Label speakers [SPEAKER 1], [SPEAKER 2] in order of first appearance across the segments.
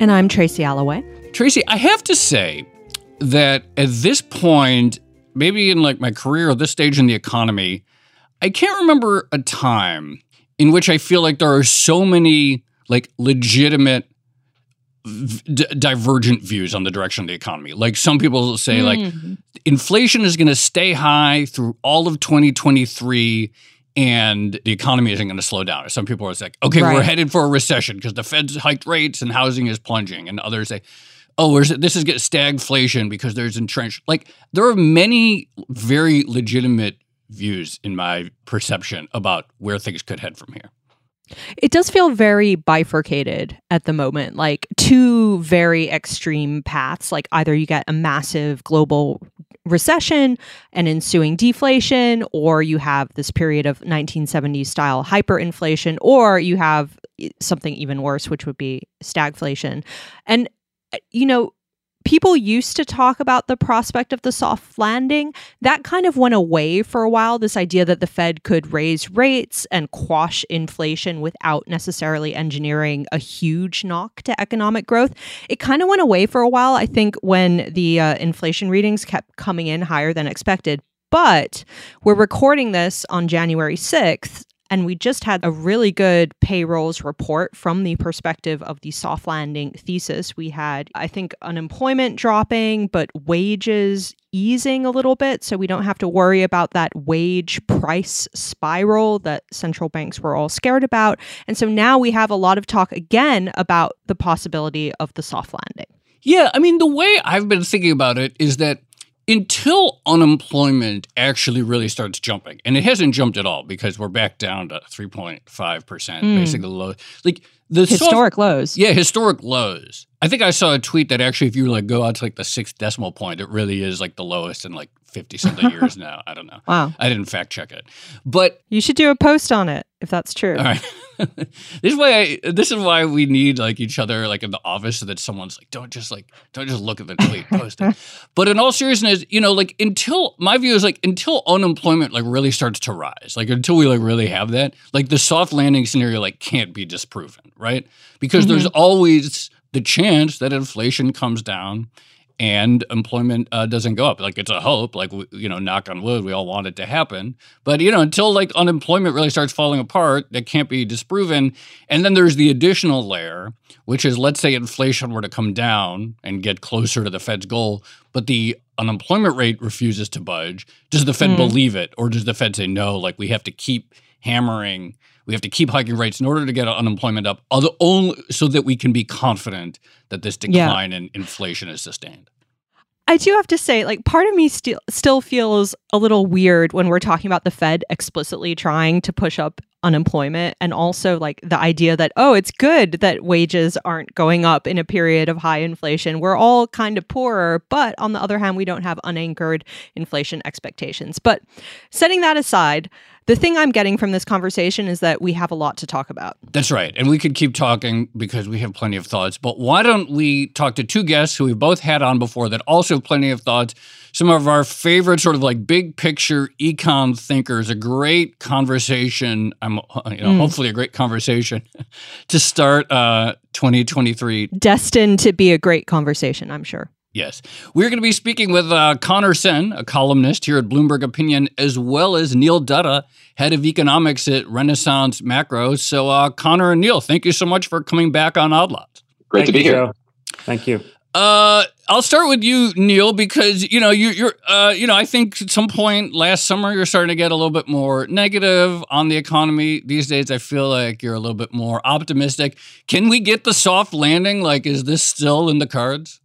[SPEAKER 1] And I'm Tracy Alloway.
[SPEAKER 2] Tracy, I have to say that at this point, maybe in like my career or this stage in the economy, I can't remember a time in which I feel like there are so many like legitimate d- divergent views on the direction of the economy. Like some people say mm. like mm-hmm. inflation is going to stay high through all of 2023 and the economy isn't going to slow down. Some people are like, okay, right. we're headed for a recession because the Fed's hiked rates and housing is plunging. And others say, oh, this is stagflation because there's entrenched. Like there are many very legitimate views in my perception about where things could head from here.
[SPEAKER 1] It does feel very bifurcated at the moment, like two very extreme paths. Like either you get a massive global recession and ensuing deflation, or you have this period of 1970s style hyperinflation, or you have something even worse, which would be stagflation. And, uh, you know, people used to talk about the prospect of the soft landing. That kind of went away for a while. This idea that the Fed could raise rates and quash inflation without necessarily engineering a huge knock to economic growth. It kind of went away for a while, I think, when the uh, inflation readings kept coming in higher than expected. But we're recording this on January 6th, and we just had a really good payrolls report from the perspective of the soft landing thesis. We had, I think, unemployment dropping, but wages easing a little bit. So we don't have to worry about that wage price spiral that central banks were all scared about. And so now we have a lot of talk again about the possibility of the soft landing.
[SPEAKER 2] Yeah. I mean, the way I've been thinking about it is that until unemployment actually really starts jumping, and it hasn't jumped at all because we're back down to 3.5%, mm. basically low. Like
[SPEAKER 1] the historic soft, lows.
[SPEAKER 2] Yeah, historic lows. I think I saw a tweet that actually, if you like go out to like the sixth decimal point, it really is like the lowest in like 50 something years now. I don't know.
[SPEAKER 1] Wow.
[SPEAKER 2] I didn't fact check it. But
[SPEAKER 1] you should do a post on it if that's true.
[SPEAKER 2] All right. this is why I, this is why we need like each other like in the office so that someone's like don't just like don't just look at the tweet post it. but in all seriousness, you know, like until my view is like until unemployment like really starts to rise, like until we like really have that, like the soft landing scenario like can't be disproven, right? Because mm-hmm. there's always the chance that inflation comes down and employment uh, doesn't go up. Like it's a hope, like you know, knock on wood, we all want it to happen. But you know, until like unemployment really starts falling apart, that can't be disproven. And then there's the additional layer, which is let's say inflation were to come down and get closer to the Fed's goal, but the unemployment rate refuses to budge. Does the Fed mm. believe it, or does the Fed say no? Like we have to keep hammering we have to keep hiking rates in order to get unemployment up, other only so that we can be confident that this decline yeah. in inflation is sustained.
[SPEAKER 1] I do have to say, like, part of me still still feels a little weird when we're talking about the Fed explicitly trying to push up unemployment and also like the idea that oh it's good that wages aren't going up in a period of high inflation we're all kind of poorer but on the other hand we don't have unanchored inflation expectations but setting that aside the thing I'm getting from this conversation is that we have a lot to talk about.
[SPEAKER 2] That's right. And we could keep talking because we have plenty of thoughts. But why don't we talk to two guests who we've both had on before that also have plenty of thoughts? Some of our favorite sort of like big picture econ thinkers, a great conversation. I'm, you know, mm. hopefully a great conversation to start uh, 2023.
[SPEAKER 1] Destined to be a great conversation, I'm sure.
[SPEAKER 2] Yes. We're going to be speaking with uh, Connor Sen, a columnist here at Bloomberg Opinion, as well as Neil Dutta, head of economics at Renaissance Macro. So, uh, Connor and Neil, thank you so much for coming back on Odd Lots.
[SPEAKER 3] Great thank to be
[SPEAKER 4] you,
[SPEAKER 3] here.
[SPEAKER 4] Joe. Thank you.
[SPEAKER 2] Uh, I'll start with you, Neil, because you know you, you're, uh, you know, I think at some point last summer you're starting to get a little bit more negative on the economy. These days, I feel like you're a little bit more optimistic. Can we get the soft landing? Like, is this still in the cards?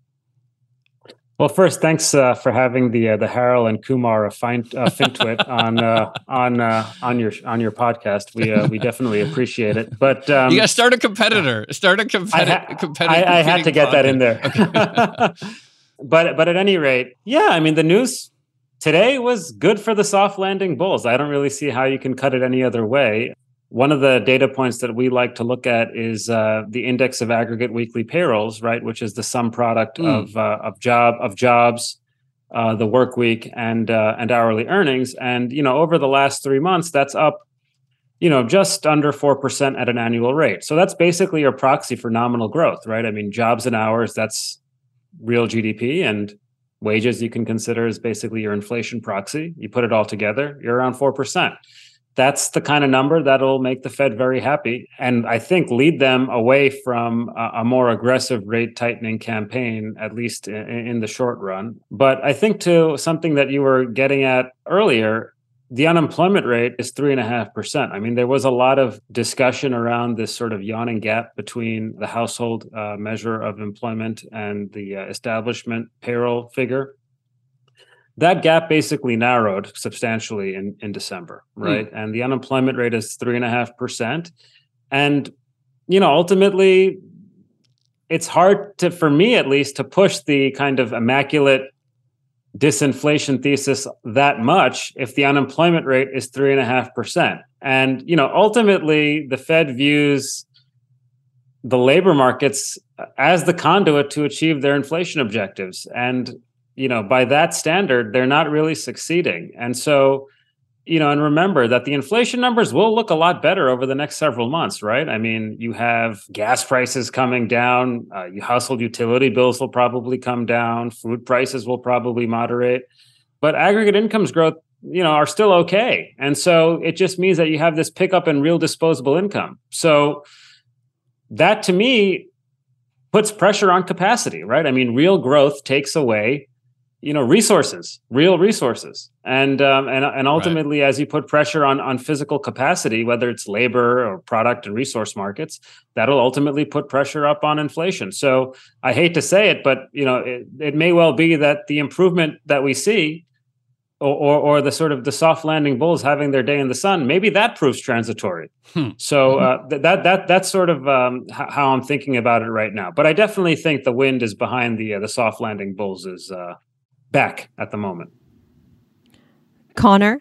[SPEAKER 4] Well, first, thanks uh, for having the uh, the Harold and Kumar of Fine, uh, FinTwit on uh, on uh, on your on your podcast. We uh, we definitely appreciate it. But um,
[SPEAKER 2] you got to start a competitor. Start a competi- I ha-
[SPEAKER 4] competitor. I, I had to get that in there. Okay. but but at any rate, yeah. I mean, the news today was good for the soft landing bulls. I don't really see how you can cut it any other way. One of the data points that we like to look at is uh, the index of aggregate weekly payrolls, right, which is the sum product mm. of uh, of job of jobs, uh, the work week, and uh, and hourly earnings. And you know, over the last three months, that's up, you know, just under four percent at an annual rate. So that's basically your proxy for nominal growth, right? I mean, jobs and hours, that's real GDP, and wages you can consider as basically your inflation proxy. You put it all together, you're around four percent that's the kind of number that'll make the Fed very happy and I think lead them away from a, a more aggressive rate tightening campaign, at least in, in, the short run. But I think to something that you were getting at earlier, the unemployment rate is three and a half percent. I mean, there was a lot of discussion around this sort of yawning gap between the household uh, measure of employment and the uh, establishment payroll figure that gap basically narrowed substantially in, in December, hmm. right? Mm. And the unemployment rate is three and a half percent. And, you know, ultimately, it's hard to, for me at least, to push the kind of immaculate disinflation thesis that much if the unemployment rate is three and a half percent. And, you know, ultimately, the Fed views the labor markets as the conduit to achieve their inflation objectives. And you know, by that standard, they're not really succeeding. And so, you know, and remember that the inflation numbers will look a lot better over the next several months, right? I mean, you have gas prices coming down, uh, household utility bills will probably come down, food prices will probably moderate, but aggregate incomes growth, you know, are still okay. And so it just means that you have this pickup in real disposable income. So that to me puts pressure on capacity, right? I mean, real growth takes away you know resources real resources. And um, and and ultimately right. as you put pressure on on physical capacity whether it's labor or product and resource markets that'll ultimately put pressure up on inflation. So i hate to say it but you know it, it may well be that the improvement that we see or, or, or the sort of the soft landing bulls having their day in the sun maybe that proves transitory. Hmm. so uh, th- that that that's sort of um, h- how i'm thinking about it right now. But i definitely think the wind is behind the uh, the soft landing bulls is uh, back at the moment.
[SPEAKER 1] Connor?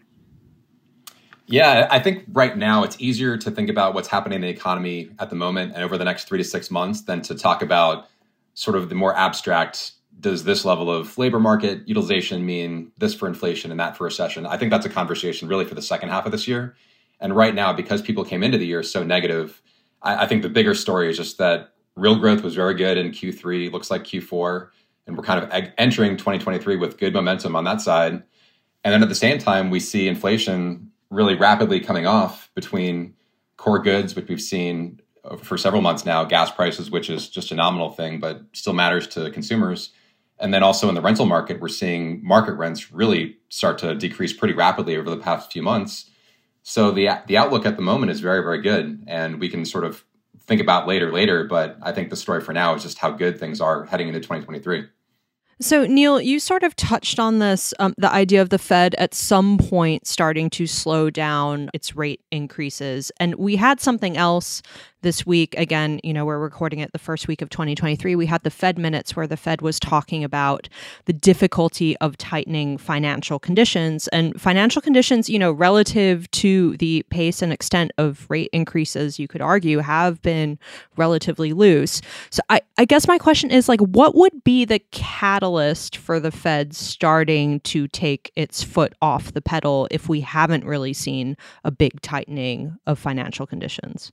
[SPEAKER 3] Yeah, I think right now it's easier to think about what's happening in the economy at the moment and over the next three to six months than to talk about sort of the more abstract does this level of labor market utilization mean this for inflation and that for recession? I think that's a conversation really for the second half of this year. And right now, because people came into the year so negative, I, I think the bigger story is just that real growth was very good in Q3, looks like Q4 and we're kind of entering 2023 with good momentum on that side. And then at the same time, we see inflation really rapidly coming off between core goods, which we've seen uh, for several months now, gas prices, which is just a nominal thing, but still matters to consumers. And then also in the rental market, we're seeing market rents really start to decrease pretty rapidly over the past few months. So the the outlook at the moment is very very good, and we can sort of think about later later. But I think the story for now is just how good things are heading into 2023.
[SPEAKER 1] So, Neil, you sort of touched on this um, the idea of the Fed at some point starting to slow down its rate increases. And we had something else this week. Again, you know, we're recording it the first week of 2023. We had the Fed minutes where the Fed was talking about the difficulty of tightening financial conditions. And financial conditions, you know, relative to the pace and extent of rate increases, you could argue, have been relatively loose. So, I, I guess my question is like, what would be the catalyst? Catalyst for the Fed starting to take its foot off the pedal if we haven't really seen a big tightening of financial conditions?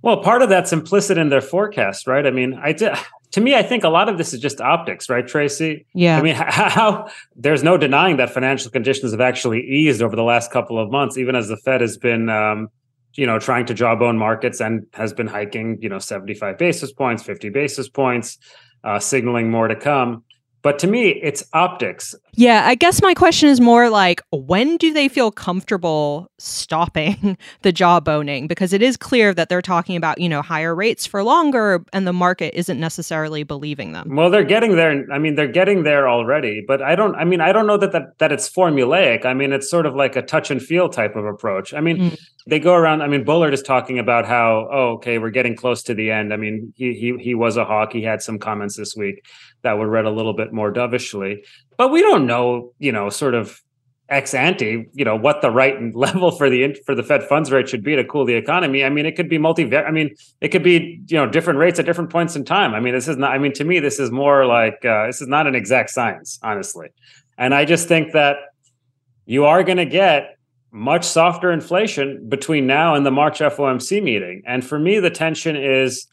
[SPEAKER 4] Well, part of that's implicit in their forecast, right? I mean, I to me, I think a lot of this is just optics, right, Tracy?
[SPEAKER 1] Yeah.
[SPEAKER 4] I mean, how, how there's no denying that financial conditions have actually eased over the last couple of months, even as the Fed has been, um, you know, trying to jawbone markets and has been hiking, you know, 75 basis points, 50 basis points, uh, signaling more to come. But to me, it's optics.
[SPEAKER 1] Yeah, I guess my question is more like when do they feel comfortable stopping the jawboning? Because it is clear that they're talking about, you know, higher rates for longer and the market isn't necessarily believing them.
[SPEAKER 4] Well, they're getting there. I mean, they're getting there already, but I don't I mean, I don't know that that, that it's formulaic. I mean, it's sort of like a touch and feel type of approach. I mean, mm. They go around, I mean, Bullard is talking about how, oh, okay, we're getting close to the end. I mean, he he he was a hawk. He had some comments this week that were read a little bit more dovishly. But we don't know, you know, sort of ex ante, you know, what the right level for the for the Fed funds rate should be to cool the economy. I mean, it could be multi. I mean, it could be you know different rates at different points in time. I mean, this is not. I mean, to me, this is more like uh, this is not an exact science, honestly. And I just think that you are going to get much softer inflation between now and the March FOMC meeting. And for me, the tension is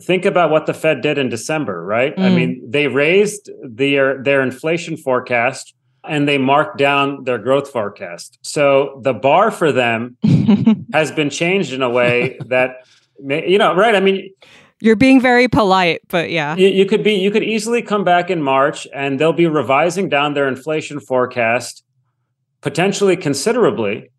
[SPEAKER 4] think about what the Fed did in December, right? Mm. I mean, they raised their their inflation forecast and they marked down their growth forecast. So the bar for them has been changed in a way that you know, right? I mean,
[SPEAKER 1] you're being very polite, but yeah.
[SPEAKER 4] You, you could be you could easily come back in March and they'll be revising down their inflation forecast potentially considerably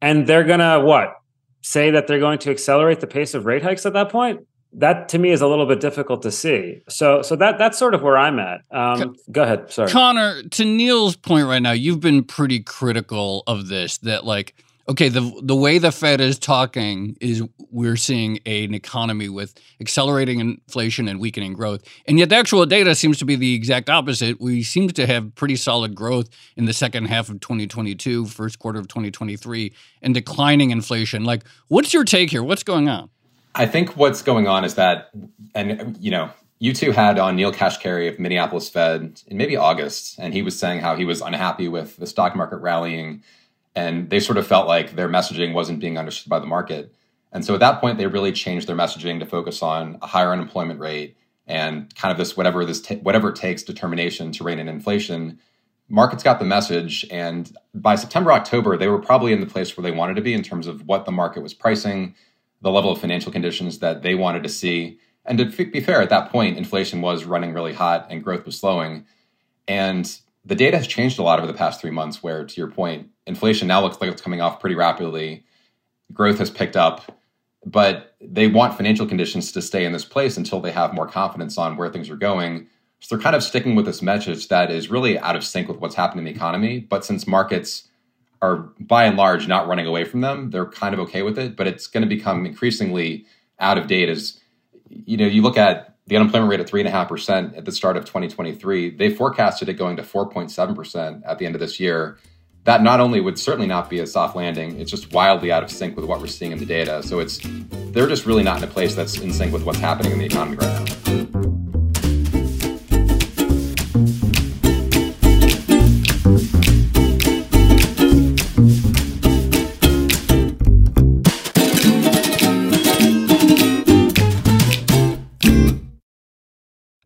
[SPEAKER 4] and they're going to what? Say that they're going to accelerate the pace of rate hikes at that point? that to me is a little bit difficult to see. So so that that's sort of where I'm at. Um, go ahead. Sorry,
[SPEAKER 2] Connor. To Neil's point right now, you've been pretty critical of this. That like, okay, the the way the Fed is talking is we're seeing an economy with accelerating inflation and weakening growth, and yet the actual data seems to be the exact opposite. We seem to have pretty solid growth in the second half of 2022, first quarter of 2023, and declining inflation. Like, what's your take here? What's going on?
[SPEAKER 3] I think what's going on is that, and you know, you two had on Neel Kashkari of Minneapolis Fed in maybe August, and he was saying how he was unhappy with the stock market rallying, and they sort of felt like their messaging wasn't being understood by the market. And so at that point, they really changed their messaging to focus on a higher unemployment rate and kind of this whatever this ta- whatever it takes determination to rein in inflation. Markets got the message, and by September October, they were probably in the place where they wanted to be in terms of what the market was pricing the level of financial conditions that they wanted to see. And to be fair, at that point, inflation was running really hot and growth was slowing. And the data has changed a lot over the past three months, where, to your point, inflation now looks like it's coming off pretty rapidly. Growth has picked up, but they want financial conditions to stay in this place until they have more confidence on where things are going. So they're kind of sticking with this message that is really out of sync with what's happening in the economy. But since markets are by and large not running away from them. They're kind of okay with it, but it's going to become increasingly out of date as you know, you look at the unemployment rate at three and a half percent at the start of 2023. They forecasted it going to 4.7 percent at the end of this year. That not only would certainly not be a soft landing, it's just wildly out of sync with what we're seeing in the data. So it's they're just really not in a place that's in sync with what's happening in the economy right now.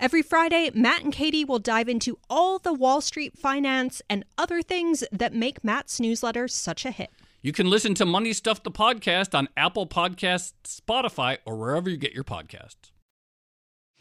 [SPEAKER 5] Every Friday, Matt and Katie will dive into all the Wall Street finance and other things that make Matt's newsletter such a hit.
[SPEAKER 2] You can listen to Money Stuff the podcast on Apple Podcasts, Spotify, or wherever you get your podcasts.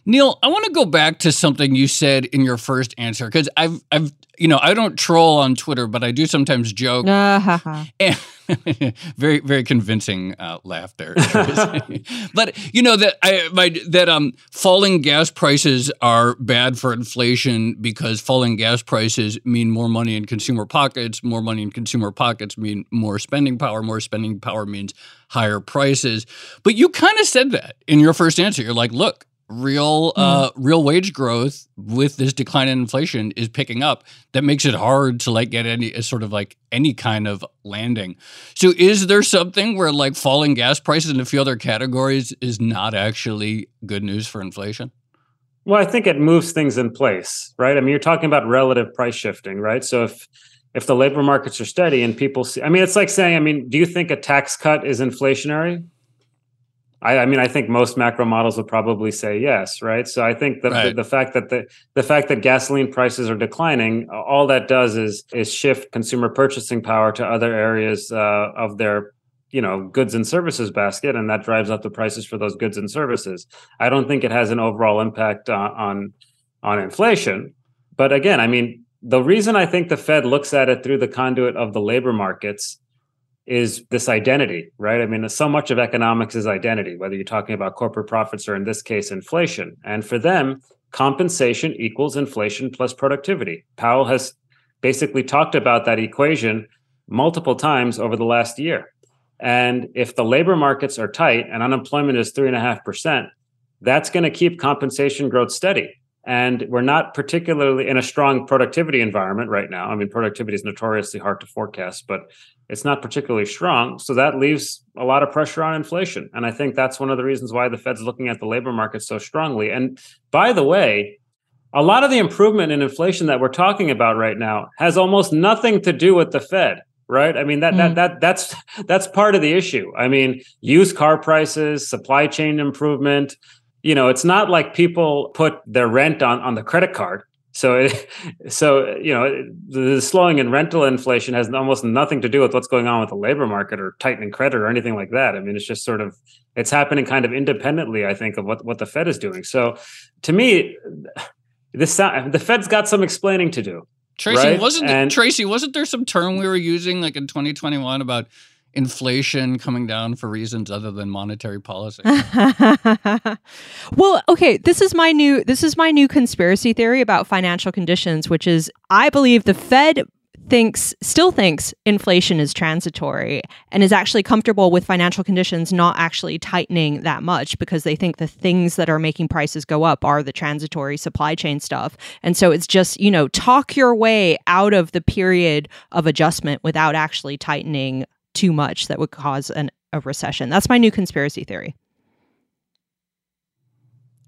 [SPEAKER 2] Neil, I want to go back to something you said in your first answer because I've, I've, you know, I don't troll on Twitter, but I do sometimes joke. Uh-huh. and, very, very convincing uh, laugh there. but you know that I, my, that um, falling gas prices are bad for inflation because falling gas prices mean more money in consumer pockets. More money in consumer pockets mean more spending power. More spending power means higher prices. But you kind of said that in your first answer. You're like, look real uh, mm. real wage growth with this decline in inflation is picking up that makes it hard to like get any uh, sort of like any kind of landing. So is there something where like falling gas prices and a few other categories is not actually good news for inflation?
[SPEAKER 4] Well i think it moves things in place right? I mean you're talking about relative price shifting right? So if if the labor markets are steady and people see i mean it's like saying i mean do you think a tax cut is inflationary I, I, mean, I think most macro models would probably say yes, right? So I think the, right. the, the fact that the the fact that gasoline prices are declining, all that does is is shift consumer purchasing power to other areas uh, of their you know goods and services basket, and that drives up the prices for those goods and services. I don't think it has an overall impact on on, on inflation, but again, I mean, the reason I think the Fed looks at it through the conduit of the labor markets is this identity, right? I mean, so much of economics is identity, whether you're talking about corporate profits or in this case, inflation. And for them, compensation equals inflation plus productivity. Powell has basically talked about that equation multiple times over the last year. And if the labor markets are tight and unemployment is three and a half percent, that's going to keep compensation growth steady. And we're not particularly in a strong productivity environment right now. I mean, productivity is notoriously hard to forecast, but it's not particularly strong. So that leaves a lot of pressure on inflation. And I think that's one of the reasons why the Fed's looking at the labor market so strongly. And by the way, a lot of the improvement in inflation that we're talking about right now has almost nothing to do with the Fed right i mean that mm. that that that's that's part of the issue i mean used car prices supply chain improvement you know it's not like people put their rent on on the credit card so, it, so you know, the slowing in rental inflation has almost nothing to do with what's going on with the labor market or tightening credit or anything like that. I mean, it's just sort of it's happening kind of independently. I think of what what the Fed is doing. So, to me, this the Fed's got some explaining to do.
[SPEAKER 2] Tracy
[SPEAKER 4] right?
[SPEAKER 2] wasn't and, Tracy wasn't there some term we were using like in 2021 about inflation coming down for reasons other than monetary policy.
[SPEAKER 1] well, okay, this is my new this is my new conspiracy theory about financial conditions, which is I believe the Fed thinks still thinks inflation is transitory and is actually comfortable with financial conditions not actually tightening that much because they think the things that are making prices go up are the transitory supply chain stuff and so it's just you know talk your way out of the period of adjustment without actually tightening too much that would cause an, a recession. That's my new conspiracy theory.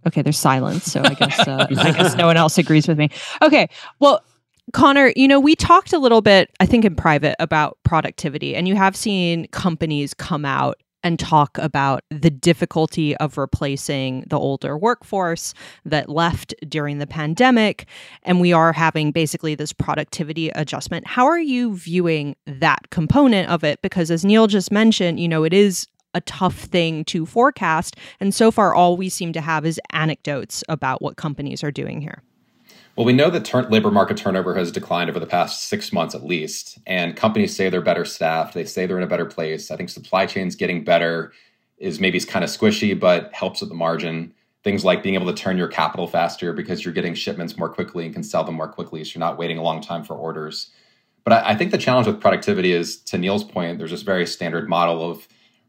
[SPEAKER 1] Okay, there's silence, so I guess uh, I guess no one else agrees with me. Okay, well, Connor, you know, we talked a little bit, I think, in private about productivity, and you have seen companies come out and talk about the difficulty of replacing the older workforce that left during the pandemic. And we are having basically this productivity adjustment. How are you viewing that component of it? Because as Neil just mentioned, you know, it is a tough thing to forecast. And so far, all we seem to have is anecdotes about what companies are doing here.
[SPEAKER 3] Well, we know that labor market turnover has declined over the past six months at least, and companies say they're better staffed. They say they're in a better place. I think supply chains getting better is maybe kind of squishy, but helps at the margin. Things like being able to turn your capital faster because you're getting shipments more quickly and can sell them more quickly, so you're not waiting a long time for orders. But I, I think the challenge with productivity is, to Neil's point, there's this very standard model of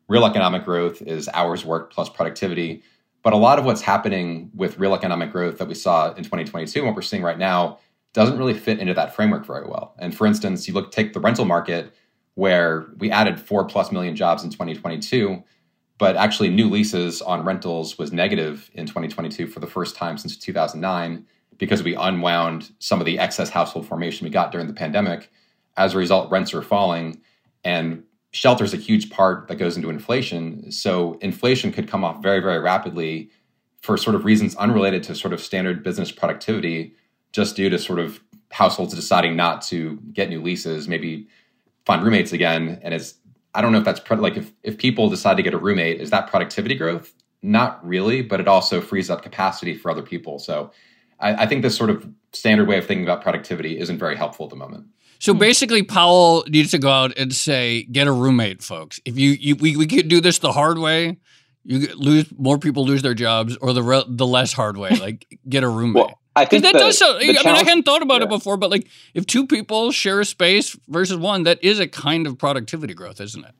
[SPEAKER 3] real economic growth is hours worked plus productivity but a lot of what's happening with real economic growth that we saw in 2022 and what we're seeing right now doesn't really fit into that framework very well. And for instance, you look take the rental market where we added 4 plus million jobs in 2022, but actually new leases on rentals was negative in 2022 for the first time since 2009 because we unwound some of the excess household formation we got during the pandemic. As a result, rents are falling and shelter is a huge part that goes into inflation. So inflation could come off very, very rapidly for sort of reasons unrelated to sort of standard business productivity, just due to sort of households deciding not to get new leases, maybe find roommates again. And it's, I don't know if that's pro- like if, if people decide to get a roommate, is that productivity growth? Not really, but it also frees up capacity for other people. So I, I think this sort of standard way of thinking about productivity isn't very helpful at the moment.
[SPEAKER 2] So hmm. basically, Powell needs to go out and say, "Get a roommate, folks. If you, you we, we could do this the hard way, you lose more people lose their jobs, or the re, the less hard way, like get a roommate."
[SPEAKER 6] Well, I think
[SPEAKER 2] that
[SPEAKER 6] the,
[SPEAKER 2] does. So, I mean, I hadn't thought about
[SPEAKER 6] yeah.
[SPEAKER 2] it before, but like if two people share a space versus one, that is a kind of productivity growth, isn't it?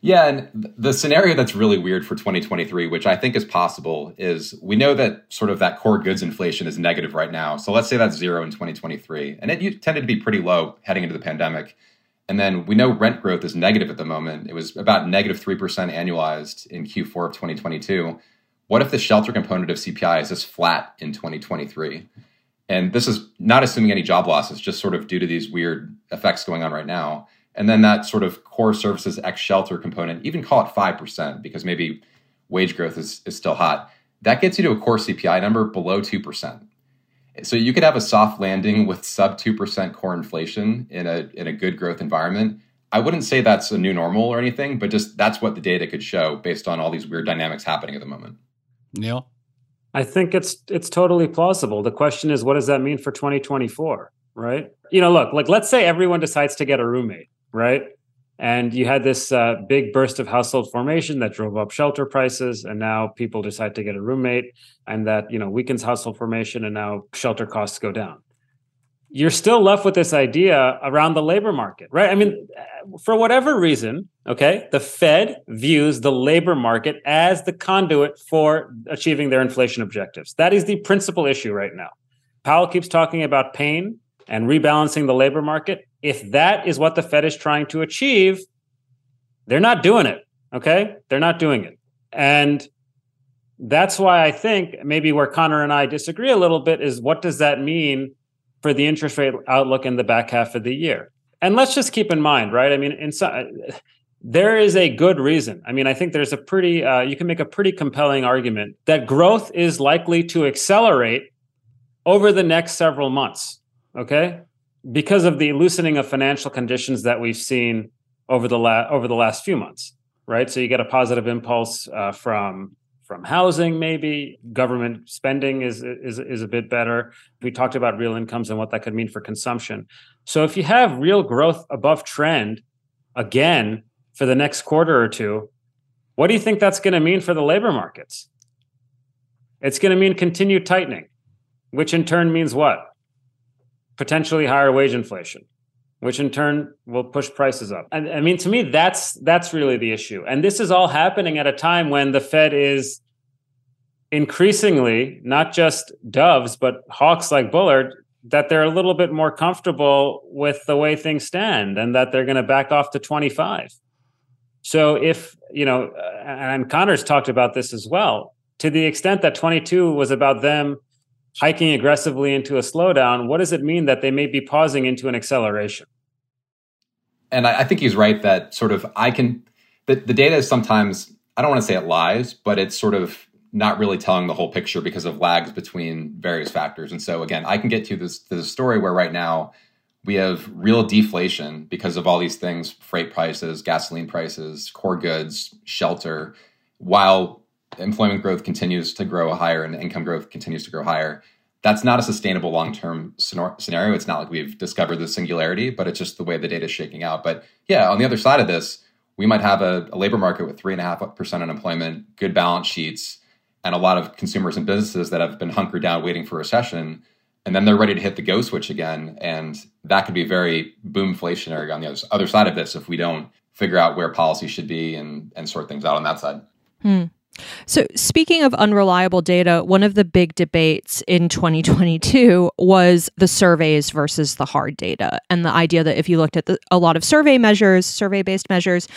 [SPEAKER 3] Yeah, and the scenario that's really weird for 2023, which I think is possible, is we know that sort of that core goods inflation is negative right now. So let's say that's zero in 2023, and it tended to be pretty low heading into the pandemic. And then we know rent growth is negative at the moment. It was about negative 3% annualized in Q4 of 2022. What if the shelter component of CPI is just flat in 2023? And this is not assuming any job losses, just sort of due to these weird effects going on right now. And then that sort of core services X shelter component, even call it 5%, because maybe wage growth is, is still hot. That gets you to a core CPI number below 2%. So you could have a soft landing with sub 2% core inflation in a, in a good growth environment. I wouldn't say that's a new normal or anything, but just that's what the data could show based on all these weird dynamics happening at the moment.
[SPEAKER 2] Neil?
[SPEAKER 4] I think it's it's totally plausible. The question is, what does that mean for 2024? Right? You know, look, like let's say everyone decides to get a roommate right? And you had this uh, big burst of household formation that drove up shelter prices, and now people decide to get a roommate, and that you know weakens household formation, and now shelter costs go down. You're still left with this idea around the labor market, right? I mean, for whatever reason, okay, the Fed views the labor market as the conduit for achieving their inflation objectives. That is the principal issue right now. Powell keeps talking about pain and rebalancing the labor market if that is what the Fed is trying to achieve, they're not doing it. Okay. They're not doing it. And that's why I think maybe where Connor and I disagree a little bit is what does that mean for the interest rate outlook in the back half of the year? And let's just keep in mind, right? I mean, in some, there is a good reason. I mean, I think there's a pretty, uh, you can make a pretty compelling argument that growth is likely to accelerate over the next several months. Okay because of the loosening of financial conditions that we've seen over the over the last few months, right? So you get a positive impulse uh, from from housing, maybe government spending is is is a bit better. We talked about real incomes and what that could mean for consumption. So if you have real growth above trend again for the next quarter or two, what do you think that's going to mean for the labor markets? It's going to mean continued tightening, which in turn means what? Potentially higher wage inflation which in turn will push prices up. And I mean, to me, that's that's really the issue. And this is all happening at a time when the Fed is increasingly not just doves, but hawks like Bullard, that they're a little bit more comfortable with the way things stand, and that they're going to back off to 25. So if you know, and Connor's talked about this as well, to the extent that 22 was about them hiking aggressively into a slowdown, what does it mean that they may be pausing into an acceleration?
[SPEAKER 3] And I, I think he's right that sort of I can, the, the data is sometimes, I don't want to say it lies, but it's sort of not really telling the whole picture because of lags between various factors. And so again, I can get to this to the story where right now we have real deflation because of all these things, freight prices, gasoline prices, core goods, shelter, while employment growth continues to grow higher and income growth continues to grow higher, that's not a sustainable long term scenario. It's not like we've discovered the singularity, but it's just the way the data is shaking out. But yeah, on the other side of this, we might have a, a labor market with three and a half percent unemployment, good balance sheets, and a lot of consumers and businesses that have been hunkered down waiting for recession. And then they're ready to hit the go switch again. And that could be very boomflationary on the other, other side of this if we don't figure out where policy should be and, and sort things out on that side.
[SPEAKER 1] Hmm. So, speaking of unreliable data, one of the big debates in 2022 was the surveys versus the hard data. And the idea that if you looked at the, a lot of survey measures, survey based measures,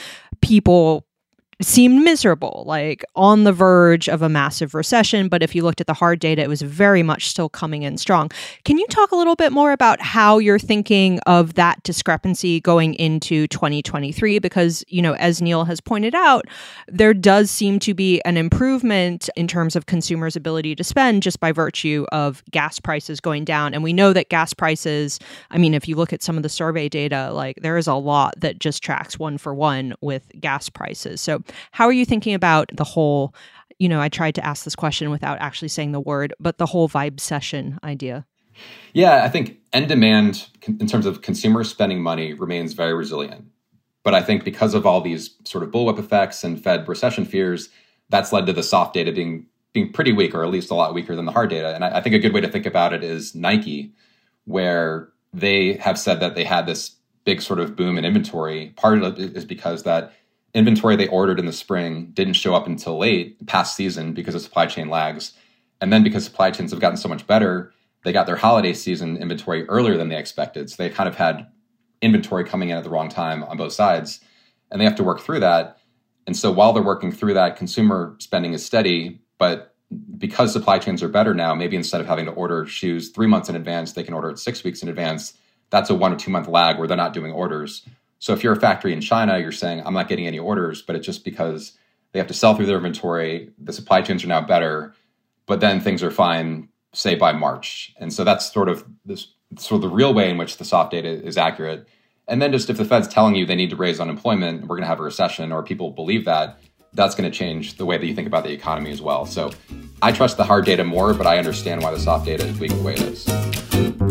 [SPEAKER 1] people seemed miserable, like on the verge of a massive recession. But if you looked at the hard data, it was very much still coming in strong. Can you talk a little bit more about how you're thinking of that discrepancy going into 2023? Because, you know, as Neil has pointed out, there does seem to be an improvement in terms of consumers' ability to spend just by virtue of gas prices going down. And we know that gas prices, I mean, if you look at some of the survey data, like there is a lot that just tracks one for one with gas prices. So, how are you thinking about the whole? You know, I tried to ask this question without actually saying the word, but the whole vibecession idea.
[SPEAKER 3] Yeah, I think end demand in terms of consumer spending money remains very resilient. But I think because of all these sort of bullwhip effects and Fed recession fears, that's led to the soft data being being pretty weak, or at least a lot weaker than the hard data. And I, I think a good way to think about it is Nike, where they have said that they had this big sort of boom in inventory. Part of it is because that inventory they ordered in the spring didn't show up until late past season because of supply chain lags. And then because supply chains have gotten so much better, they got their holiday season inventory earlier than they expected. So they kind of had inventory coming in at the wrong time on both sides. And they have to work through that. And so while they're working through that, consumer spending is steady. But because supply chains are better now, maybe instead of having to order shoes three months in advance, they can order it six weeks in advance. That's a one or two month lag where they're not doing orders. So if you're a factory in China, you're saying, I'm not getting any orders, but it's just because they have to sell through their inventory. The supply chains are now better, but then things are fine, say by March. And so that's sort of this sort of the real way in which the soft data is accurate. And then just if the Fed's telling you they need to raise unemployment, we're going to have a recession, or people believe that, that's going to change the way that you think about the economy as well. So I trust the hard data more, but I understand why the soft data is weak the way it is.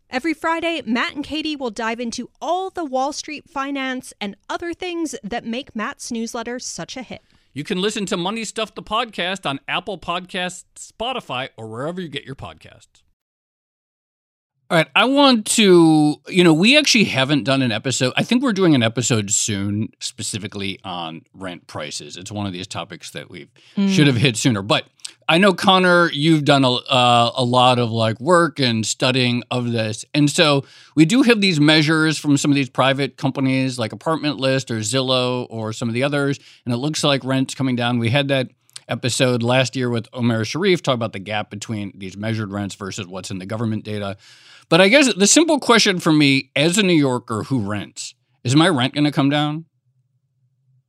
[SPEAKER 5] Every Friday, Matt and Katie will dive into all the Wall Street finance and other things that make Matt's newsletter such a hit.
[SPEAKER 2] You can listen to Money Stuff the podcast on Apple Podcasts, Spotify, or wherever you get your podcasts. All right, I want to, you know, we actually haven't done an episode. I think we're doing an episode soon specifically on rent prices. It's one of these topics that we mm. should have hit sooner. But I know Connor, you've done a uh, a lot of like work and studying of this, and so we do have these measures from some of these private companies like Apartment List or Zillow or some of the others, and it looks like rent's coming down. We had that episode last year with Omair Sharif talk about the gap between these measured rents versus what's in the government data. But I guess the simple question for me as a New Yorker who rents is my rent going to come down?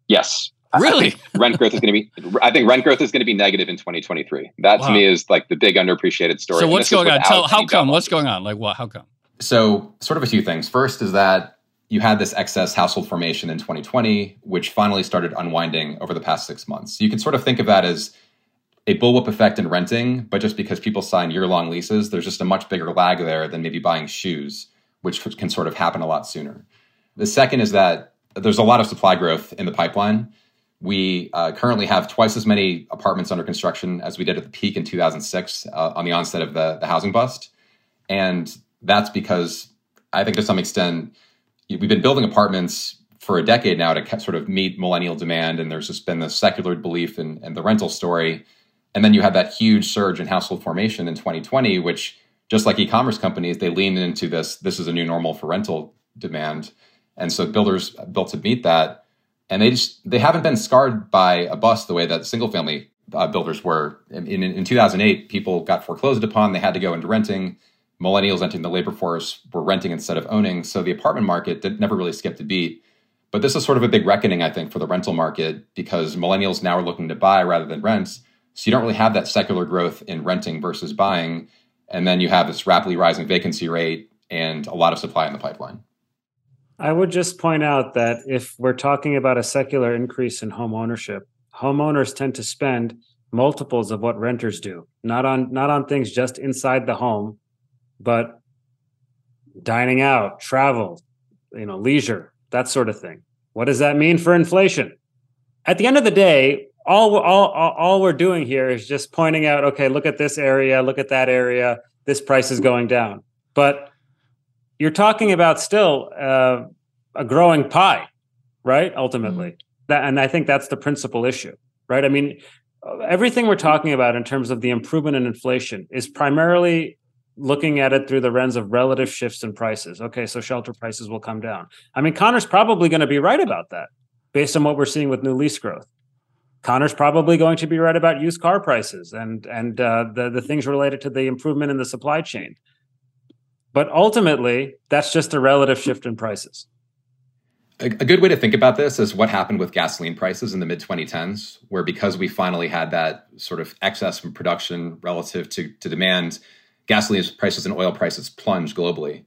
[SPEAKER 3] Yes.
[SPEAKER 2] Really?
[SPEAKER 3] rent growth is going to be, I think rent growth is going to be negative in 2023. That wow. to me is like the big underappreciated story.
[SPEAKER 2] So what's going on? Tell, how come? What's going on? Like what? How come?
[SPEAKER 3] So sort of a few things. First is that you had this excess household formation in 2020, which finally started unwinding over the past six months. So you can sort of think of that as a bullwhip effect in renting, but just because people sign year long leases, there's just a much bigger lag there than maybe buying shoes, which can sort of happen a lot sooner. The second is that there's a lot of supply growth in the pipeline. We uh, currently have twice as many apartments under construction as we did at the peak in 2006 uh, on the onset of the, the housing bust. And that's because I think to some extent, we've been building apartments for a decade now to sort of meet millennial demand. And there's just been this secular belief in, in the rental story and then you had that huge surge in household formation in 2020, which just like e-commerce companies, they lean into this. This is a new normal for rental demand, and so builders built to meet that, and they just they haven't been scarred by a bust the way that single family uh, builders were. In, in, in 2008, people got foreclosed upon; they had to go into renting. Millennials entering the labor force were renting instead of owning, so the apartment market did, never really skipped a beat. But this is sort of a big reckoning, I think, for the rental market because millennials now are looking to buy rather than rent. So you don't really have that secular growth in renting versus buying. And then you have this rapidly rising vacancy rate and a lot of supply in the pipeline.
[SPEAKER 4] I would just point out that if we're talking about a secular increase in home ownership, homeowners tend to spend multiples of what renters do, not on not on things just inside the home, but dining out, travel, you know, leisure, that sort of thing. What does that mean for inflation? At the end of the day, all, all, all we're doing here is just pointing out, okay, look at this area, look at that area, this price is going down. But you're talking about still uh, a growing pie, right? Ultimately. Mm-hmm. That, and I think that's the principal issue, right? I mean, everything we're talking about in terms of the improvement in inflation is primarily looking at it through the lens of relative shifts in prices. Okay, so shelter prices will come down. I mean, Connor's probably going to be right about that based on what we're seeing with new lease growth. Connor's probably going to be right about used car prices and and uh, the the things related to the improvement in the supply chain. But ultimately, that's just a relative shift in prices.
[SPEAKER 3] A, good way to think about this is what happened with gasoline prices in the mid 2010s, where because we finally had that sort of excess from production relative to, to demand, gasoline prices and oil prices plunged globally.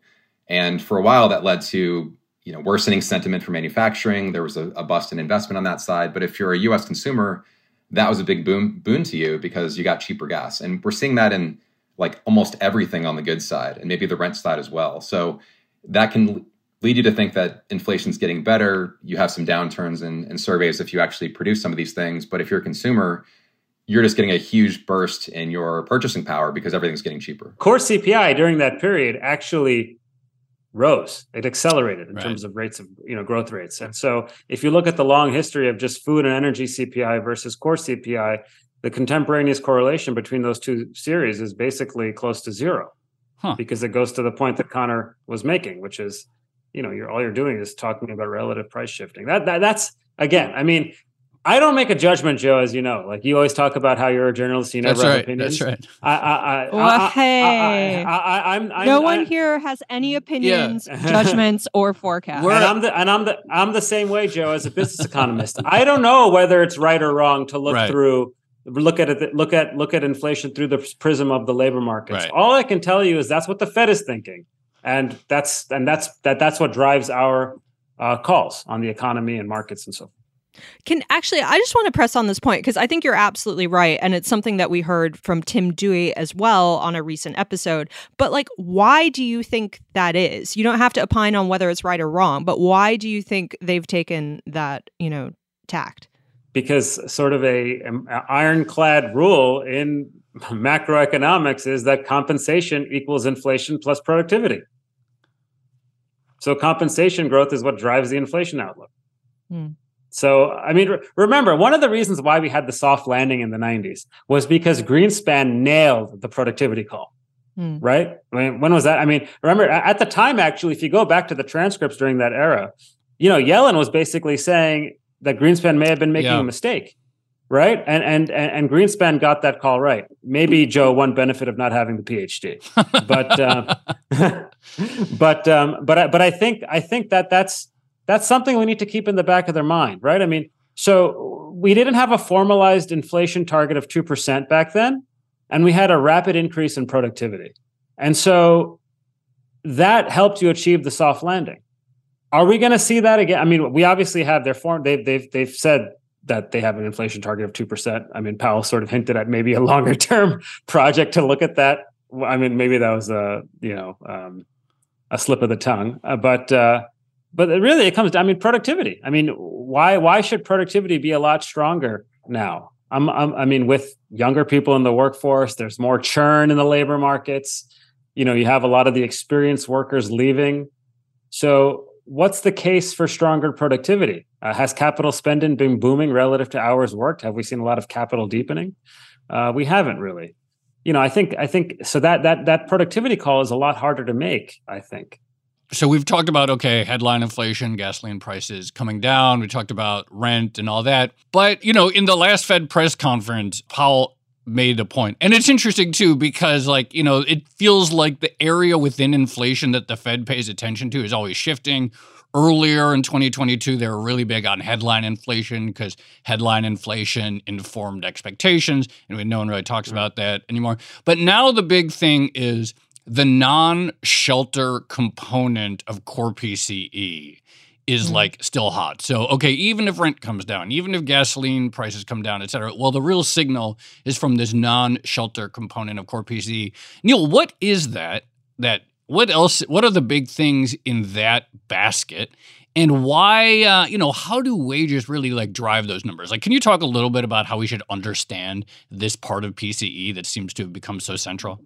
[SPEAKER 3] And for a while, that led to you know worsening sentiment for manufacturing. There was a, a bust in investment on that side. But if you're a U.S. consumer, that was a big boom boon to you because you got cheaper gas. And we're seeing that in like almost everything on the good side, and maybe the rent side as well. So that can lead you to think that inflation's getting better. You have some downturns in, in surveys if you actually produce some of these things. But if you're a consumer, you're just getting a huge burst in your purchasing power because everything's getting cheaper.
[SPEAKER 4] Core CPI during that period actually rose. It accelerated in right. terms of rates of you know growth rates. And so if you look at the long history of just food and energy CPI versus core CPI, the contemporaneous correlation between those two series is basically close to zero. Huh. Because it goes to the point that Connor was making, which is, you know, you're all you're doing is talking about relative price shifting. That, that that's again, I mean, I don't make a judgment, Joe, as you know. Like you always talk about how you're a journalist, you never
[SPEAKER 2] that's
[SPEAKER 4] have
[SPEAKER 2] right,
[SPEAKER 4] opinions.
[SPEAKER 2] That's right.
[SPEAKER 4] I, I,
[SPEAKER 1] I, well, hey, I,
[SPEAKER 4] am
[SPEAKER 1] no one here has any opinions, yeah. judgments, or forecasts.
[SPEAKER 4] And I'm the and I'm the I'm the same way, Joe, as a business economist. I don't know whether it's right or wrong to look right. through look at it look at look at inflation through the prism of the labor markets. Right. All I can tell you is that's what the Fed is thinking, and that's and that's that that's what drives our uh, calls on the economy and markets and so forth.
[SPEAKER 1] Can actually, I just want to press on this point because I think you're absolutely right. And it's something that we heard from Tim Duy as well on a recent episode. But, like, why do you think that is? You don't have to opine on whether it's right or wrong, but why do you think they've taken that, you know, tact?
[SPEAKER 4] Because sort of a, a ironclad rule in macroeconomics is that compensation equals inflation plus productivity. So compensation growth is what drives the inflation outlook. Hmm. So, I mean, re- remember, one of the reasons why we had the soft landing in the 90s was because Greenspan nailed the productivity call. Mm. Right? I mean, when was that? I mean, remember at the time, actually, if you go back to the transcripts during that era, you know, Yellen was basically saying that Greenspan may have been making yeah. a mistake. Right. And, and and and Greenspan got that call right. Maybe Joe, one benefit of not having the PhD, but uh, but um, but but I think I think that that's that's something we need to keep in the back of their mind, right? I mean, so we didn't have a formalized inflation target of 2% back then, and we had a rapid increase in productivity. And so that helped you achieve the soft landing. Are we going to see that again? I mean, we obviously have their form. They've they've they've said that they have an inflation target of two percent. I mean, Powell sort of hinted at maybe a longer term project to look at that. I mean, maybe that was a you know um, a slip of the tongue, uh, but uh, but really it comes down, I mean, productivity. I mean, why why should productivity be a lot stronger now? I'm, I'm, i mean, with younger people in the workforce, there's more churn in the labor markets. You know, you have a lot of the experienced workers leaving. So, what's the case for stronger productivity? Uh, has capital spending been booming relative to hours worked? Have we seen a lot of capital deepening? Uh, we haven't really. you know, I think I think so that that that productivity call is a lot harder to make. I think.
[SPEAKER 2] So we've talked about okay, headline inflation, gasoline prices coming down. We talked about rent and all that. But you know, in the last Fed press conference, Powell made a point. And it's interesting too because like, you know, it feels like the area within inflation that the Fed pays attention to is always shifting. Earlier in 2022 they were really big on headline inflation because headline inflation informed expectations and no one really talks about that anymore. But now the big thing is the non-shelter component of core pce is mm-hmm. like still hot. So okay even if rent comes down even if gasoline prices come down et cetera well the real signal is from this non-shelter component of core pce neil what is that that what else what are the big things in that basket? And why uh, you know how do wages really like drive those numbers? Like can you talk a little bit about how we should understand this part of pce that seems to have become so central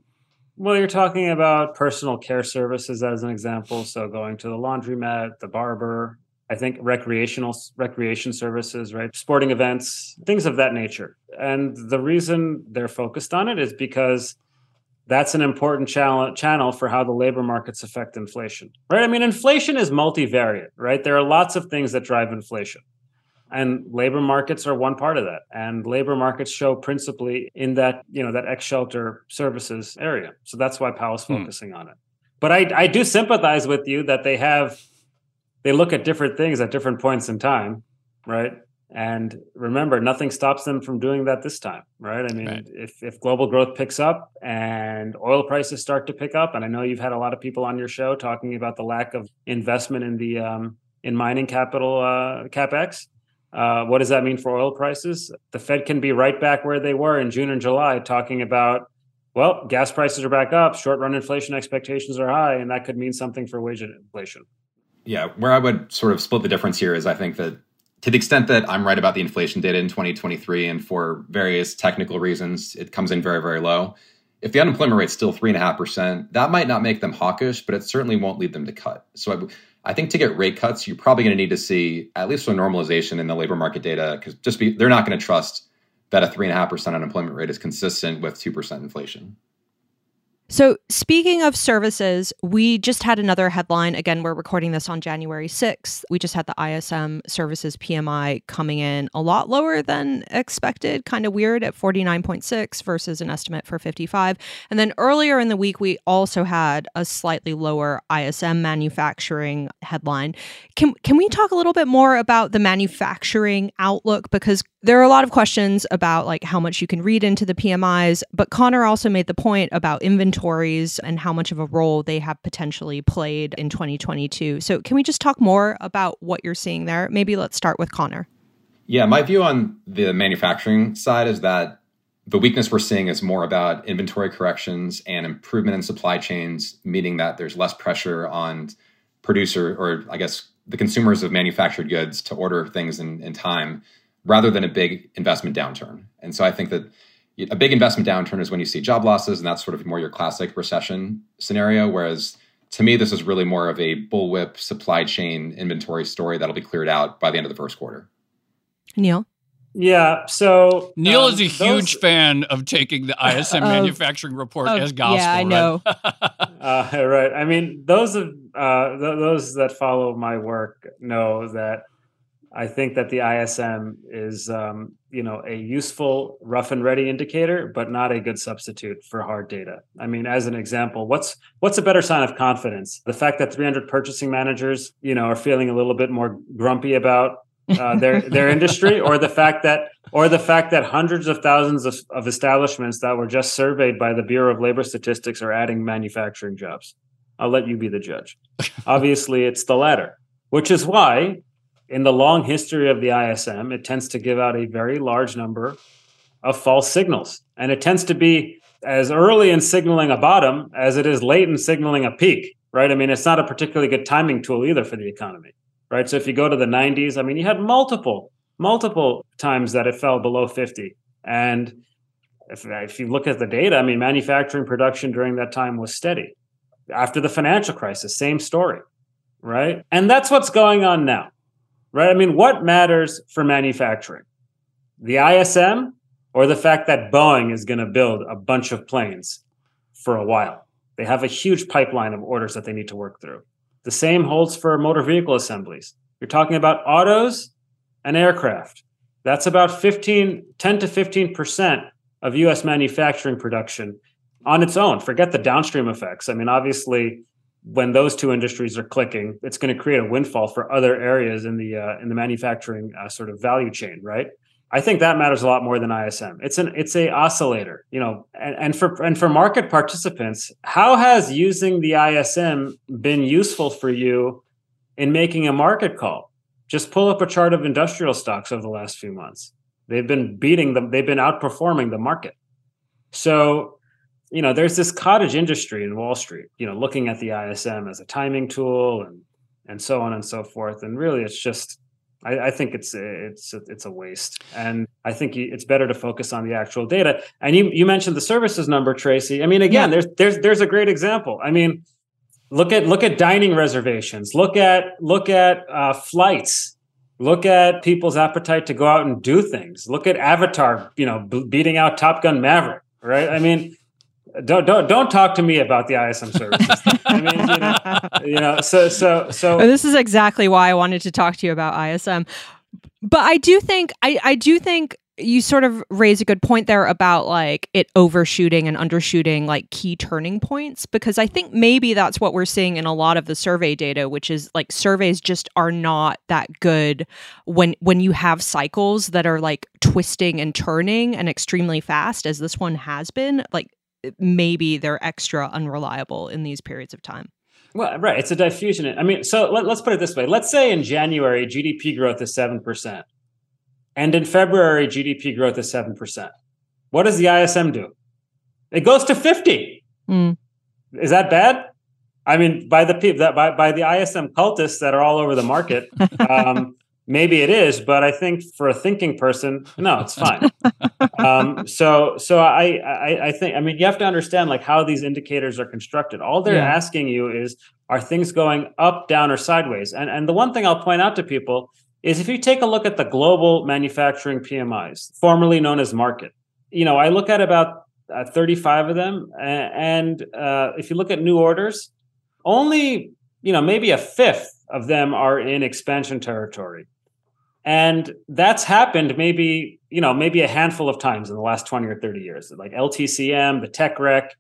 [SPEAKER 4] well you're talking about personal care services as an example so going to the laundromat the barber i think recreational recreation services right sporting events things of that nature and the reason they're focused on it is because that's an important channel, channel for how the labor markets affect inflation, right? I mean, inflation is multivariate, right? There are lots of things that drive inflation. And labor markets are one part of that. And labor markets show principally in that, you know, that ex shelter services area. So that's why Powell's hmm. focusing on it. But I, I do sympathize with you that they have, they look at different things at different points in time, right? And remember, nothing stops them from doing that this time, right? I mean, right. if if global growth picks up and oil prices start to pick up, and I know you've had a lot of people on your show talking about the lack of investment in the um, in mining capital uh, capex. Uh, what does that mean for oil prices? The Fed can be right back where they were in June and July, talking about, well, gas prices are back up, short run inflation expectations are high, and that could mean something for wage inflation.
[SPEAKER 3] Yeah, where I would sort of split the difference here is I think that to the extent that I'm right about the inflation data in 2023, and for various technical reasons, it comes in very, very low. If the unemployment rate's still three and a half percent, that might not make them hawkish, but it certainly won't lead them to cut. So I, I think to get rate cuts, you're probably going to need to see at least some normalization in the labor market data because just be, they're not going to trust that a three and a half percent unemployment rate is consistent with two percent inflation.
[SPEAKER 1] So, speaking of services, we just had another headline. Again, we're recording this on January 6th. We just had the ISM services PMI coming in a lot lower than expected, kind of weird at 49.6 versus an estimate for 55. And then earlier in the week, we also had a slightly lower ISM manufacturing headline. Can, can we talk a little bit more about the manufacturing outlook? Because there are a lot of questions about like how much you can read into the PMIs, but Connor also made the point about inventories and how much of a role they have potentially played in 2022. So can we just talk more about what you're seeing there? Maybe let's start with Connor.
[SPEAKER 3] Yeah, my view on the manufacturing side is that the weakness we're seeing is more about inventory corrections and improvement in supply chains, meaning that there's less pressure on producer or I guess the consumers of manufactured goods to order things in, in time rather than a big investment downturn. And so I think that a big investment downturn is when you see job losses, and that's sort of more your classic recession scenario. Whereas to me, this is really more of a bullwhip supply chain inventory story that'll be cleared out by the end of the first quarter.
[SPEAKER 1] Neil?
[SPEAKER 4] Yeah. So
[SPEAKER 2] Neil um, is a huge those, fan of taking the ISM uh, manufacturing report uh, as gospel.
[SPEAKER 1] Yeah, I know.
[SPEAKER 4] uh, right. I mean, those of uh, th- those that follow my work know that I think that the ISM is, um, you know, a useful rough and ready indicator, but not a good substitute for hard data. I mean, as an example, what's what's a better sign of confidence? The fact that 300 purchasing managers, you know, are feeling a little bit more grumpy about uh, their their industry, or the fact that or the fact that hundreds of thousands of, of establishments that were just surveyed by the Bureau of Labor Statistics are adding manufacturing jobs. I'll let you be the judge. Obviously, it's the latter, which is why in the long history of the ISM, it tends to give out a very large number of false signals. And it tends to be as early in signaling a bottom as it is late in signaling a peak, right? I mean, it's not a particularly good timing tool either for the economy, right? So if you go to the 90s, I mean, you had multiple, multiple times that it fell below 50. And if, if you look at the data, I mean, manufacturing production during that time was steady. After the financial crisis, same story, right? And that's what's going on now right? I mean, what matters for manufacturing? The ISM or the fact that Boeing is going to build a bunch of planes for a while. They have a huge pipeline of orders that they need to work through. The same holds for motor vehicle assemblies. You're talking about autos and aircraft. That's about 15, 10 to 15% of US manufacturing production on its own. Forget the downstream effects. I mean, obviously, when those two industries are clicking, it's going to create a windfall for other areas in the uh, in the manufacturing uh, sort of value chain, right? I think that matters a lot more than ISM. It's an it's a oscillator, you know, and, and for and for market participants, how has using the ISM been useful for you in making a market call? Just pull up a chart of industrial stocks over the last few months. They've been beating them, they've been outperforming the market. So, you know, there's this cottage industry in Wall Street, you know, looking at the ISM as a timing tool and and so on and so forth. And really it's just I, I, think it's it's it's a waste, and I think it's better to focus on the actual data. And you you mentioned the services number, Tracy. I mean, again, yeah. there's there's there's a great example. I mean, look at look at dining reservations. Look at look at uh, flights. Look at people's appetite to go out and do things. Look at Avatar, you know, b- beating out Top Gun Maverick. Right? I mean, don't don't don't talk to me about the ISM services. I mean, you know, you know, so so so.
[SPEAKER 1] Oh, this is exactly why I wanted to talk to you about ISM. But I do think I I do think you sort of raise a good point there about like it overshooting and undershooting like key turning points because I think maybe that's what we're seeing in a lot of the survey data which is like surveys just are not that good when when you have cycles that are like twisting and turning and extremely fast as this one has been like maybe they're extra unreliable in these periods of time.
[SPEAKER 4] Well, right. It's a diffusion. I mean, so let, us put it this way. Let's say in January, GDP growth is 7%. And in February, GDP growth is 7%. What does the ISM do? It goes to 50. Mm. Is that bad? I mean, by the people that by, by the ISM cultists that are all over the market, um, maybe it is, but I think for a thinking person, no, it's fine. um, so, so I, I, I think, I mean, you have to understand like how these indicators are constructed. All they're yeah. asking you is, are things going up, down, or sideways? And and the one thing I'll point out to people is if you take a look at the global manufacturing PMIs, formerly known as Markit, you know, I look at about uh, 35 of them, and uh, if you look at new orders, only you know maybe a fifth of them are in expansion territory and that's happened maybe you know maybe a handful of times in the last 20 or 30 years like ltcm the tech wreck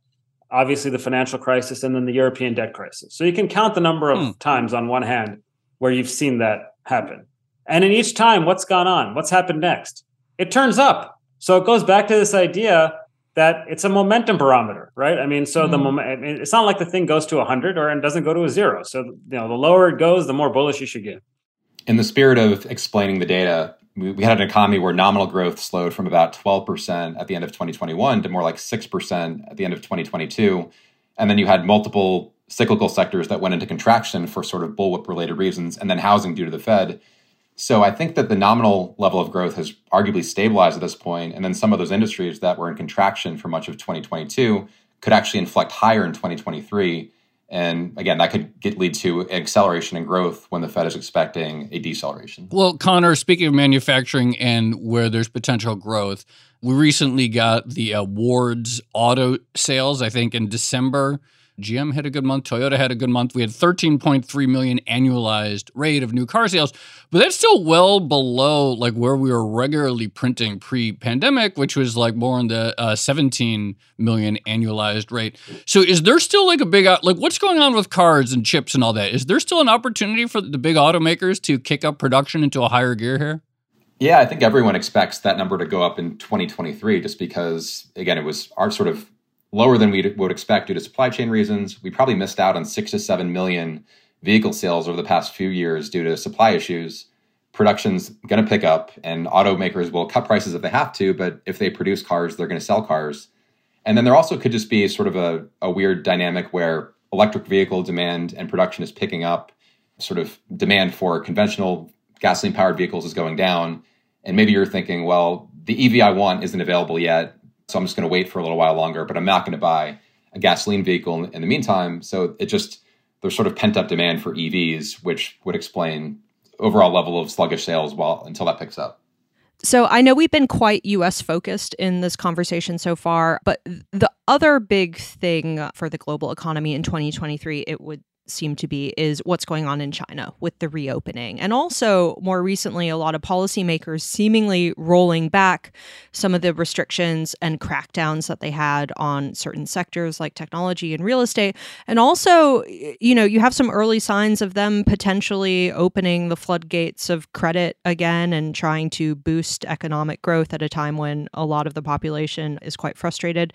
[SPEAKER 4] obviously the financial crisis and then the european debt crisis. So you can count the number of hmm. times on one hand where you've seen that happen. And in each time what's gone on? What's happened next? It turns up. So it goes back to this idea that it's a momentum barometer right? I mean so the hmm. moment it's not like the thing goes to 100 or it doesn't go to a zero. So you know the lower it goes the more bullish you should get
[SPEAKER 3] in the spirit of explaining the data, we, had an economy where nominal growth slowed from about 12% at the end of 2021 to more like 6% at the end of 2022. And then you had multiple cyclical sectors that went into contraction for sort of bullwhip related reasons, and then housing due to the Fed. So I think that the nominal level of growth has arguably stabilized at this point, and then some of those industries that were in contraction for much of 2022 could actually inflect higher in 2023 and again, that could get, lead to acceleration and growth when the Fed is expecting a deceleration.
[SPEAKER 2] Well, Connor, speaking of manufacturing and where there's potential growth, we recently got the Wards auto sales, I think in December. GM had a good month. Toyota had a good month. We had 13.3 million annualized rate of new car sales, but that's still well below like where we were regularly printing pre-pandemic, which was like more in the uh, 17 million annualized rate. So is there still like a big like what's going on with cars and chips and all that? Is there still an opportunity for the big automakers to kick up production into a higher gear here?
[SPEAKER 3] Yeah, I think everyone expects that number to go up in 2023 just because again it was our sort of lower than we would expect due to supply chain reasons. We probably missed out on six to seven million vehicle sales over the past few years due to supply issues. Production's going to pick up, and automakers will cut prices if they have to, but if they produce cars, they're going to sell cars. And then there also could just be sort of a, a weird dynamic where electric vehicle demand and production is picking up, sort of demand for conventional gasoline powered vehicles is going down. And maybe you're thinking, well, the EV I want isn't available yet. So I'm just going to wait for a little while longer, but I'm not going to buy a gasoline vehicle in the meantime. So it just, there's sort of pent up demand for EVs, which would explain overall level of sluggish sales while until that picks up.
[SPEAKER 1] So I know we've been quite US focused in this conversation so far, but the other big thing for the global economy in 2023, it would seem to be is what's going on in China with the reopening. And also, more recently, a lot of policymakers seemingly rolling back some of the restrictions and crackdowns that they had on certain sectors like technology and real estate. And also, you know, you have some early signs of them potentially opening the floodgates of credit again and trying to boost economic growth at a time when a lot of the population is quite frustrated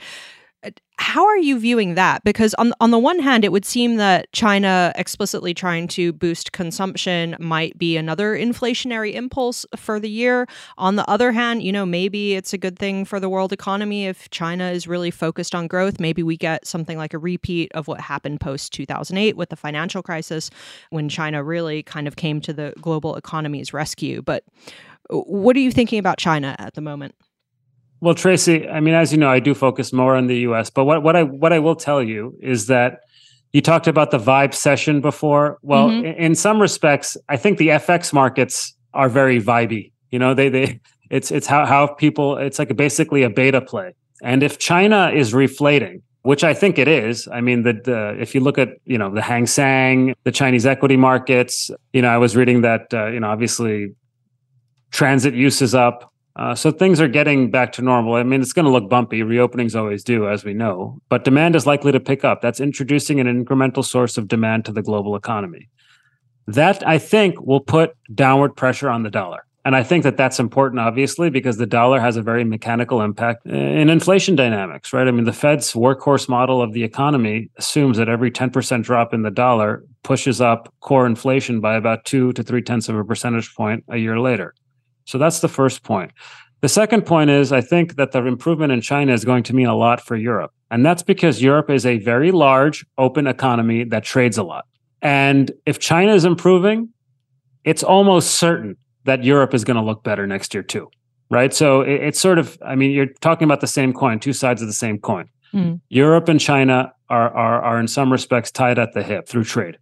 [SPEAKER 1] how are you viewing that? Because on on the one hand, it would seem that China explicitly trying to boost consumption might be another inflationary impulse for the year. On the other hand, you know, maybe it's a good thing for the world economy if China is really focused on growth. Maybe we get something like a repeat of what happened post 2008 with the financial crisis when China really kind of came to the global economy's rescue. But uh, what are you thinking about China at the moment?
[SPEAKER 4] Well, Tracy, I mean, as you know, I do focus more on the U.S. But what what I what I will tell you is that you talked about the vibecession before. Well, mm-hmm. in, in some respects, I think the FX markets are very vibey. You know, they they it's it's how how people it's like a, basically a beta play. And if China is reflating, which I think it is. I mean, the, the, if you look at you know the Hang Seng, the Chinese equity markets, you know, I was reading that uh, you know obviously transit use is up, uh, so things are getting back to normal. I mean, it's going to look bumpy. Reopenings always do, as we know, but demand is likely to pick up. That's introducing an incremental source of demand to the global economy. That I think will put downward pressure on the dollar. And I think that that's important, obviously, because the dollar has a very mechanical impact in inflation dynamics, right? I mean, the Fed's workhorse model of the economy assumes that every 10% drop in the dollar pushes up core inflation by about two to three tenths of a percentage point a year later. So that's the first point. The second point is I think that the improvement in China is going to mean a lot for Europe. And that's because Europe is a very large, open economy that trades a lot. And if China is improving, it's almost certain that Europe is going to look better next year too. Right. So it's sort of, I mean, you're talking about the same coin, two sides of the same coin. Mm. Europe and China are, are, are in some respects tied at the hip through trade.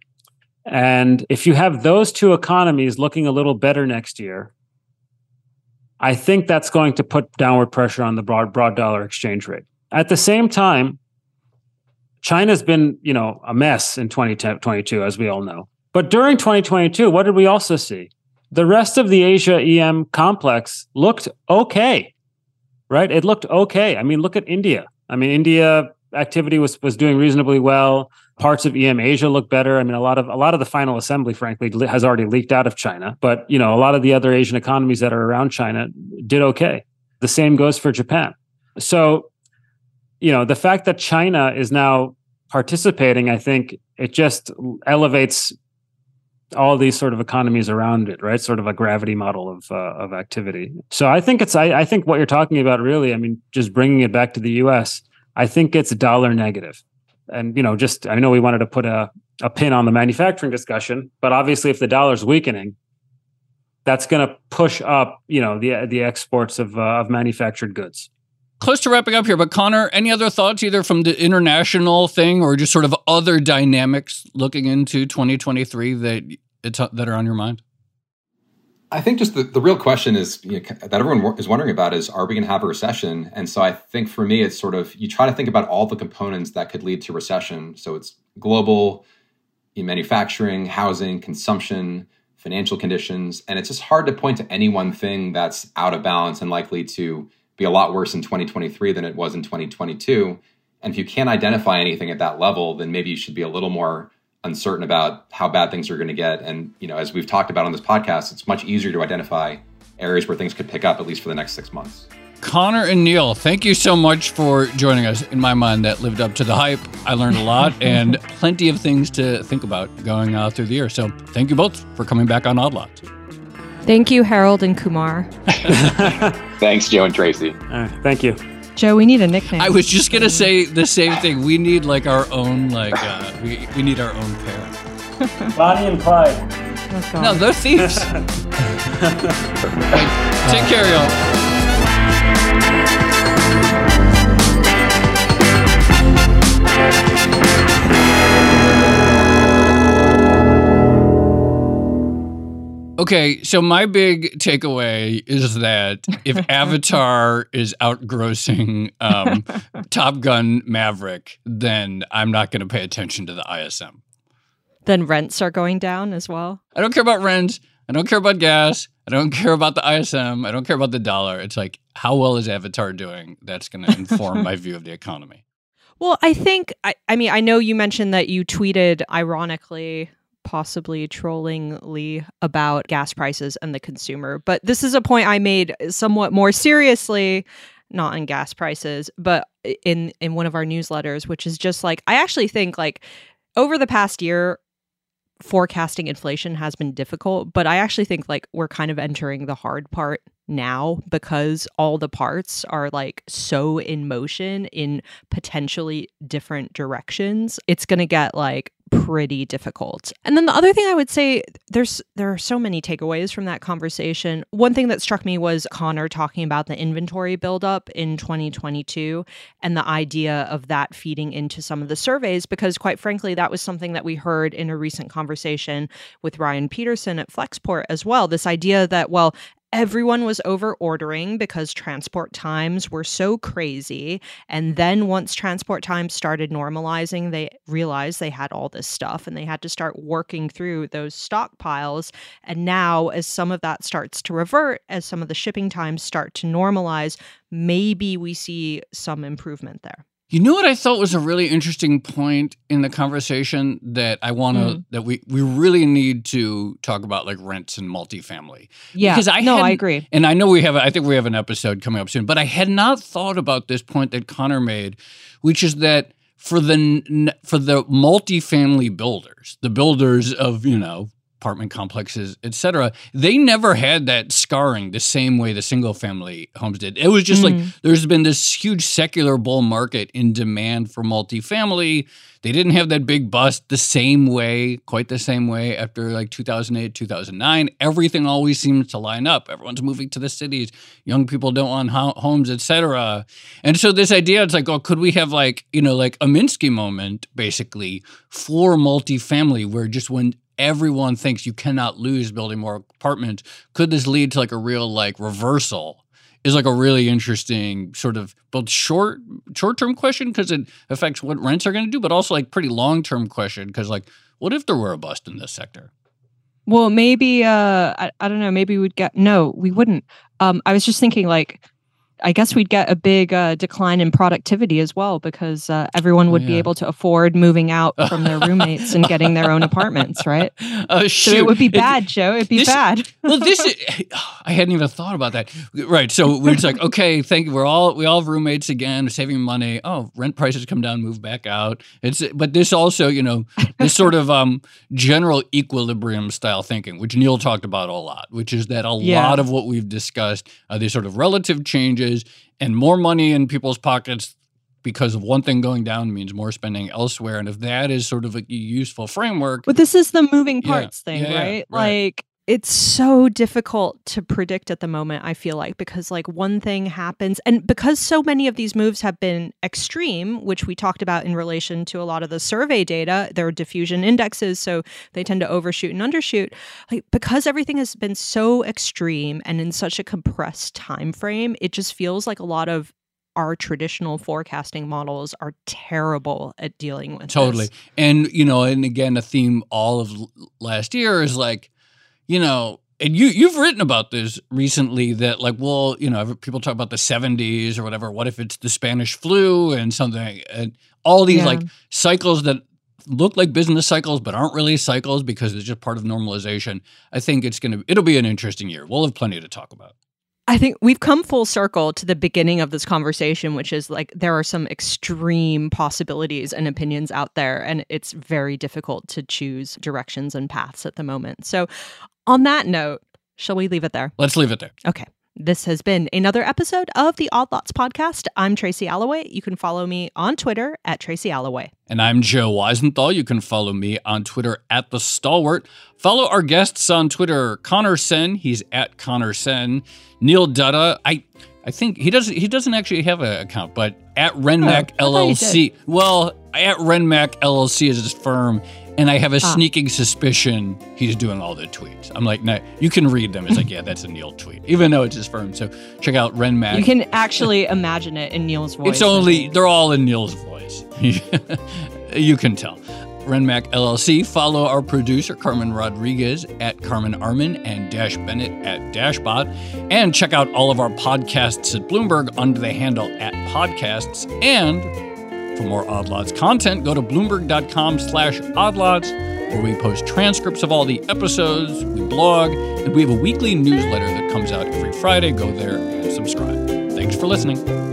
[SPEAKER 4] And if you have those two economies looking a little better next year, I think that's going to put downward pressure on the broad broad dollar exchange rate. At the same time, China's been, you know, a mess in 2022 as we all know. But during 2022, what did we also see? The rest of the Asia EM complex looked okay. Right? It looked okay. I mean, look at India. I mean, India activity was was doing reasonably well. Parts of EM Asia look better. I mean, a lot of a lot of the final assembly, frankly, has already leaked out of China. But you know, a lot of the other Asian economies that are around China did okay. The same goes for Japan. So, you know, the fact that China is now participating, I think it just elevates all these sort of economies around it, right? Sort of a gravity model of uh, of activity. So I think it's I, I think what you're talking about really, I mean, just bringing it back to the U.S. I think it's dollar negative and you know just i know we wanted to put a, a pin on the manufacturing discussion but obviously if the dollar's weakening that's going to push up you know the the exports of uh, of manufactured goods.
[SPEAKER 2] Close to wrapping up here but connor any other thoughts either from the international thing or just sort of other dynamics looking into 2023 that that are on your mind
[SPEAKER 3] I think just the, the real question is you know, that everyone is wondering about is are we going to have a recession? And so I think for me, it's sort of you try to think about all the components that could lead to recession. So it's global, in manufacturing, housing, consumption, financial conditions, and it's just hard to point to any one thing that's out of balance and likely to be a lot worse in 2023 than it was in 2022. And if you can't identify anything at that level, then maybe you should be a little more uncertain about how bad things are going to get. And you know, as we've talked about on this podcast, it's much easier to identify areas where things could pick up at least for the next six months.
[SPEAKER 2] Connor and Neil, thank you so much for joining us. In my mind, that lived up to the hype. I learned a lot and plenty of things to think about going uh, through the year. So, thank you both for coming back on Odd Lots.
[SPEAKER 1] Thank you, Harold and Kumar.
[SPEAKER 3] Thanks, Joe and Tracy.
[SPEAKER 4] Uh, thank you.
[SPEAKER 1] Joe, we need a nickname.
[SPEAKER 2] I was just gonna say the same thing. We need like our own like uh, we we need our own pair.
[SPEAKER 4] Bonnie and Clyde.
[SPEAKER 2] Oh, no, they're thieves. right, take care, y'all. Okay, so my big takeaway is that if Avatar is outgrossing um, Top Gun Maverick, then I'm not going to pay attention to the ISM.
[SPEAKER 1] Then rents are going down as well.
[SPEAKER 2] I don't care about rents. I don't care about gas. I don't care about the ISM. I don't care about the dollar. It's like, how well is Avatar doing? That's going to inform my view of the economy.
[SPEAKER 1] Well, I think, I, I mean, I know you mentioned that you tweeted ironically possibly trollingly about gas prices and the consumer. But this is a point I made somewhat more seriously, not in gas prices, but in in one of our newsletters, which is just like I actually think like over the past year forecasting inflation has been difficult, but I actually think like we're kind of entering the hard part now because all the parts are like so in motion in potentially different directions. It's going to get like pretty difficult. And then the other thing I would say there's there are so many takeaways from that conversation. One thing that struck me was Connor talking about the inventory buildup in 2022 and the idea of that feeding into some of the surveys because quite frankly that was something that we heard in a recent conversation with Ryan Peterson at Flexport as well. This idea that well everyone was over ordering because transport times were so crazy. And then once transport times started normalizing, they realized they had all this stuff and they had to start working through those stockpiles. And now, as some of that starts to revert, as some of the shipping times start to normalize, maybe we see some improvement there.
[SPEAKER 2] You know what I thought was a really interesting point in the conversation that I want to mm. that we we really need to talk about like rents and multifamily.
[SPEAKER 1] Yeah, because I no, I agree,
[SPEAKER 2] and I know we have. I think we have an episode coming up soon, but I had not thought about this point that Connor made, which is that for the for the multifamily builders, the builders of you know apartment complexes, etc. They never had that scarring the same way the single family homes did. It was just mm. like there's been this huge secular bull market in demand for multifamily. They didn't have that big bust the same way, quite the same way after like 2008, 2009. Everything always seems to line up. Everyone's moving to the cities. Young people don't want ho- homes, etc. And so this idea, it's like, oh, could we have like, you know, like a Minsky moment basically for multifamily where just when everyone thinks you cannot lose building more apartments. Could this lead to like a real like reversal? Is like a really interesting sort of both short short term question because it affects what rents are going to do, but also like pretty long term question because like what if there were a bust in this sector?
[SPEAKER 1] Well, maybe uh, I, I don't know. Maybe we'd get no, we wouldn't. Um, I was just thinking like I guess we'd get a big uh, decline in productivity as well because uh, everyone would oh, yeah. be able to afford moving out from their roommates and getting their own apartments, right?
[SPEAKER 2] Uh,
[SPEAKER 1] so it would be bad, it, Joe. It'd be
[SPEAKER 2] this,
[SPEAKER 1] bad.
[SPEAKER 2] well, this is, I hadn't even thought about that. Right. So we're just like, okay, thank you. We're all we all have roommates again, saving money. Oh, rent prices come down, move back out. It's but this also, you know, this sort of um, general equilibrium style thinking, which Neil talked about a lot, which is that a yeah. lot of what we've discussed are these sort of relative changes and more money in people's pockets because of one thing going down means more spending elsewhere. And if that is sort of a useful framework.
[SPEAKER 1] But this is the moving parts yeah, thing, yeah, right? right? Like it's so difficult to predict at the moment i feel like because like one thing happens and because so many of these moves have been extreme which we talked about in relation to a lot of the survey data there are diffusion indexes so they tend to overshoot and undershoot like because everything has been so extreme and in such a compressed time frame it just feels like a lot of our traditional forecasting models are terrible at dealing with
[SPEAKER 2] totally
[SPEAKER 1] this.
[SPEAKER 2] and you know and again a theme all of last year is like you know, and you you've written about this recently that like well you know people talk about the 70s or whatever what if it's the spanish flu and something and all these yeah. like cycles that look like business cycles but aren't really cycles because it's just part of normalization i think it's going to it'll be an interesting year we'll have plenty to talk about
[SPEAKER 1] I think we've come full circle to the beginning of this conversation, which is like there are some extreme possibilities and opinions out there, and it's very difficult to choose directions and paths at the moment. So, on that note, shall we leave it there?
[SPEAKER 2] Let's leave it there.
[SPEAKER 1] Okay. This has been another episode of the Odd Lots podcast. I'm Tracy Alloway. You can follow me on Twitter at Tracy Alloway.
[SPEAKER 2] And I'm Joe Weisenthal. You can follow me on Twitter at The Stalwart. Follow our guests on Twitter Connor Sen. He's at Connor Sen. Neil Dutta. I I think he doesn't he doesn't actually have an account, but at Renmac oh, LLC. Well, at Renmac LLC is his firm and I have a ah. sneaking suspicion he's doing all the tweets. I'm like, no, you can read them. It's like, yeah, that's a Neil tweet, even though it's his firm. So check out Ren Mac.
[SPEAKER 7] You can actually imagine it in Neil's voice.
[SPEAKER 2] It's only they're all in Neil's voice. you can tell. RenMac LLC. Follow our producer, Carmen Rodriguez, at Carmen Armen and Dash Bennett at Dashbot. And check out all of our podcasts at Bloomberg under the handle at podcasts. And for more Odd Lots content, go to bloomberg.com slash oddlots, where we post transcripts of all the episodes, we blog, and we have a weekly newsletter that comes out every Friday. Go there and subscribe. Thanks for listening.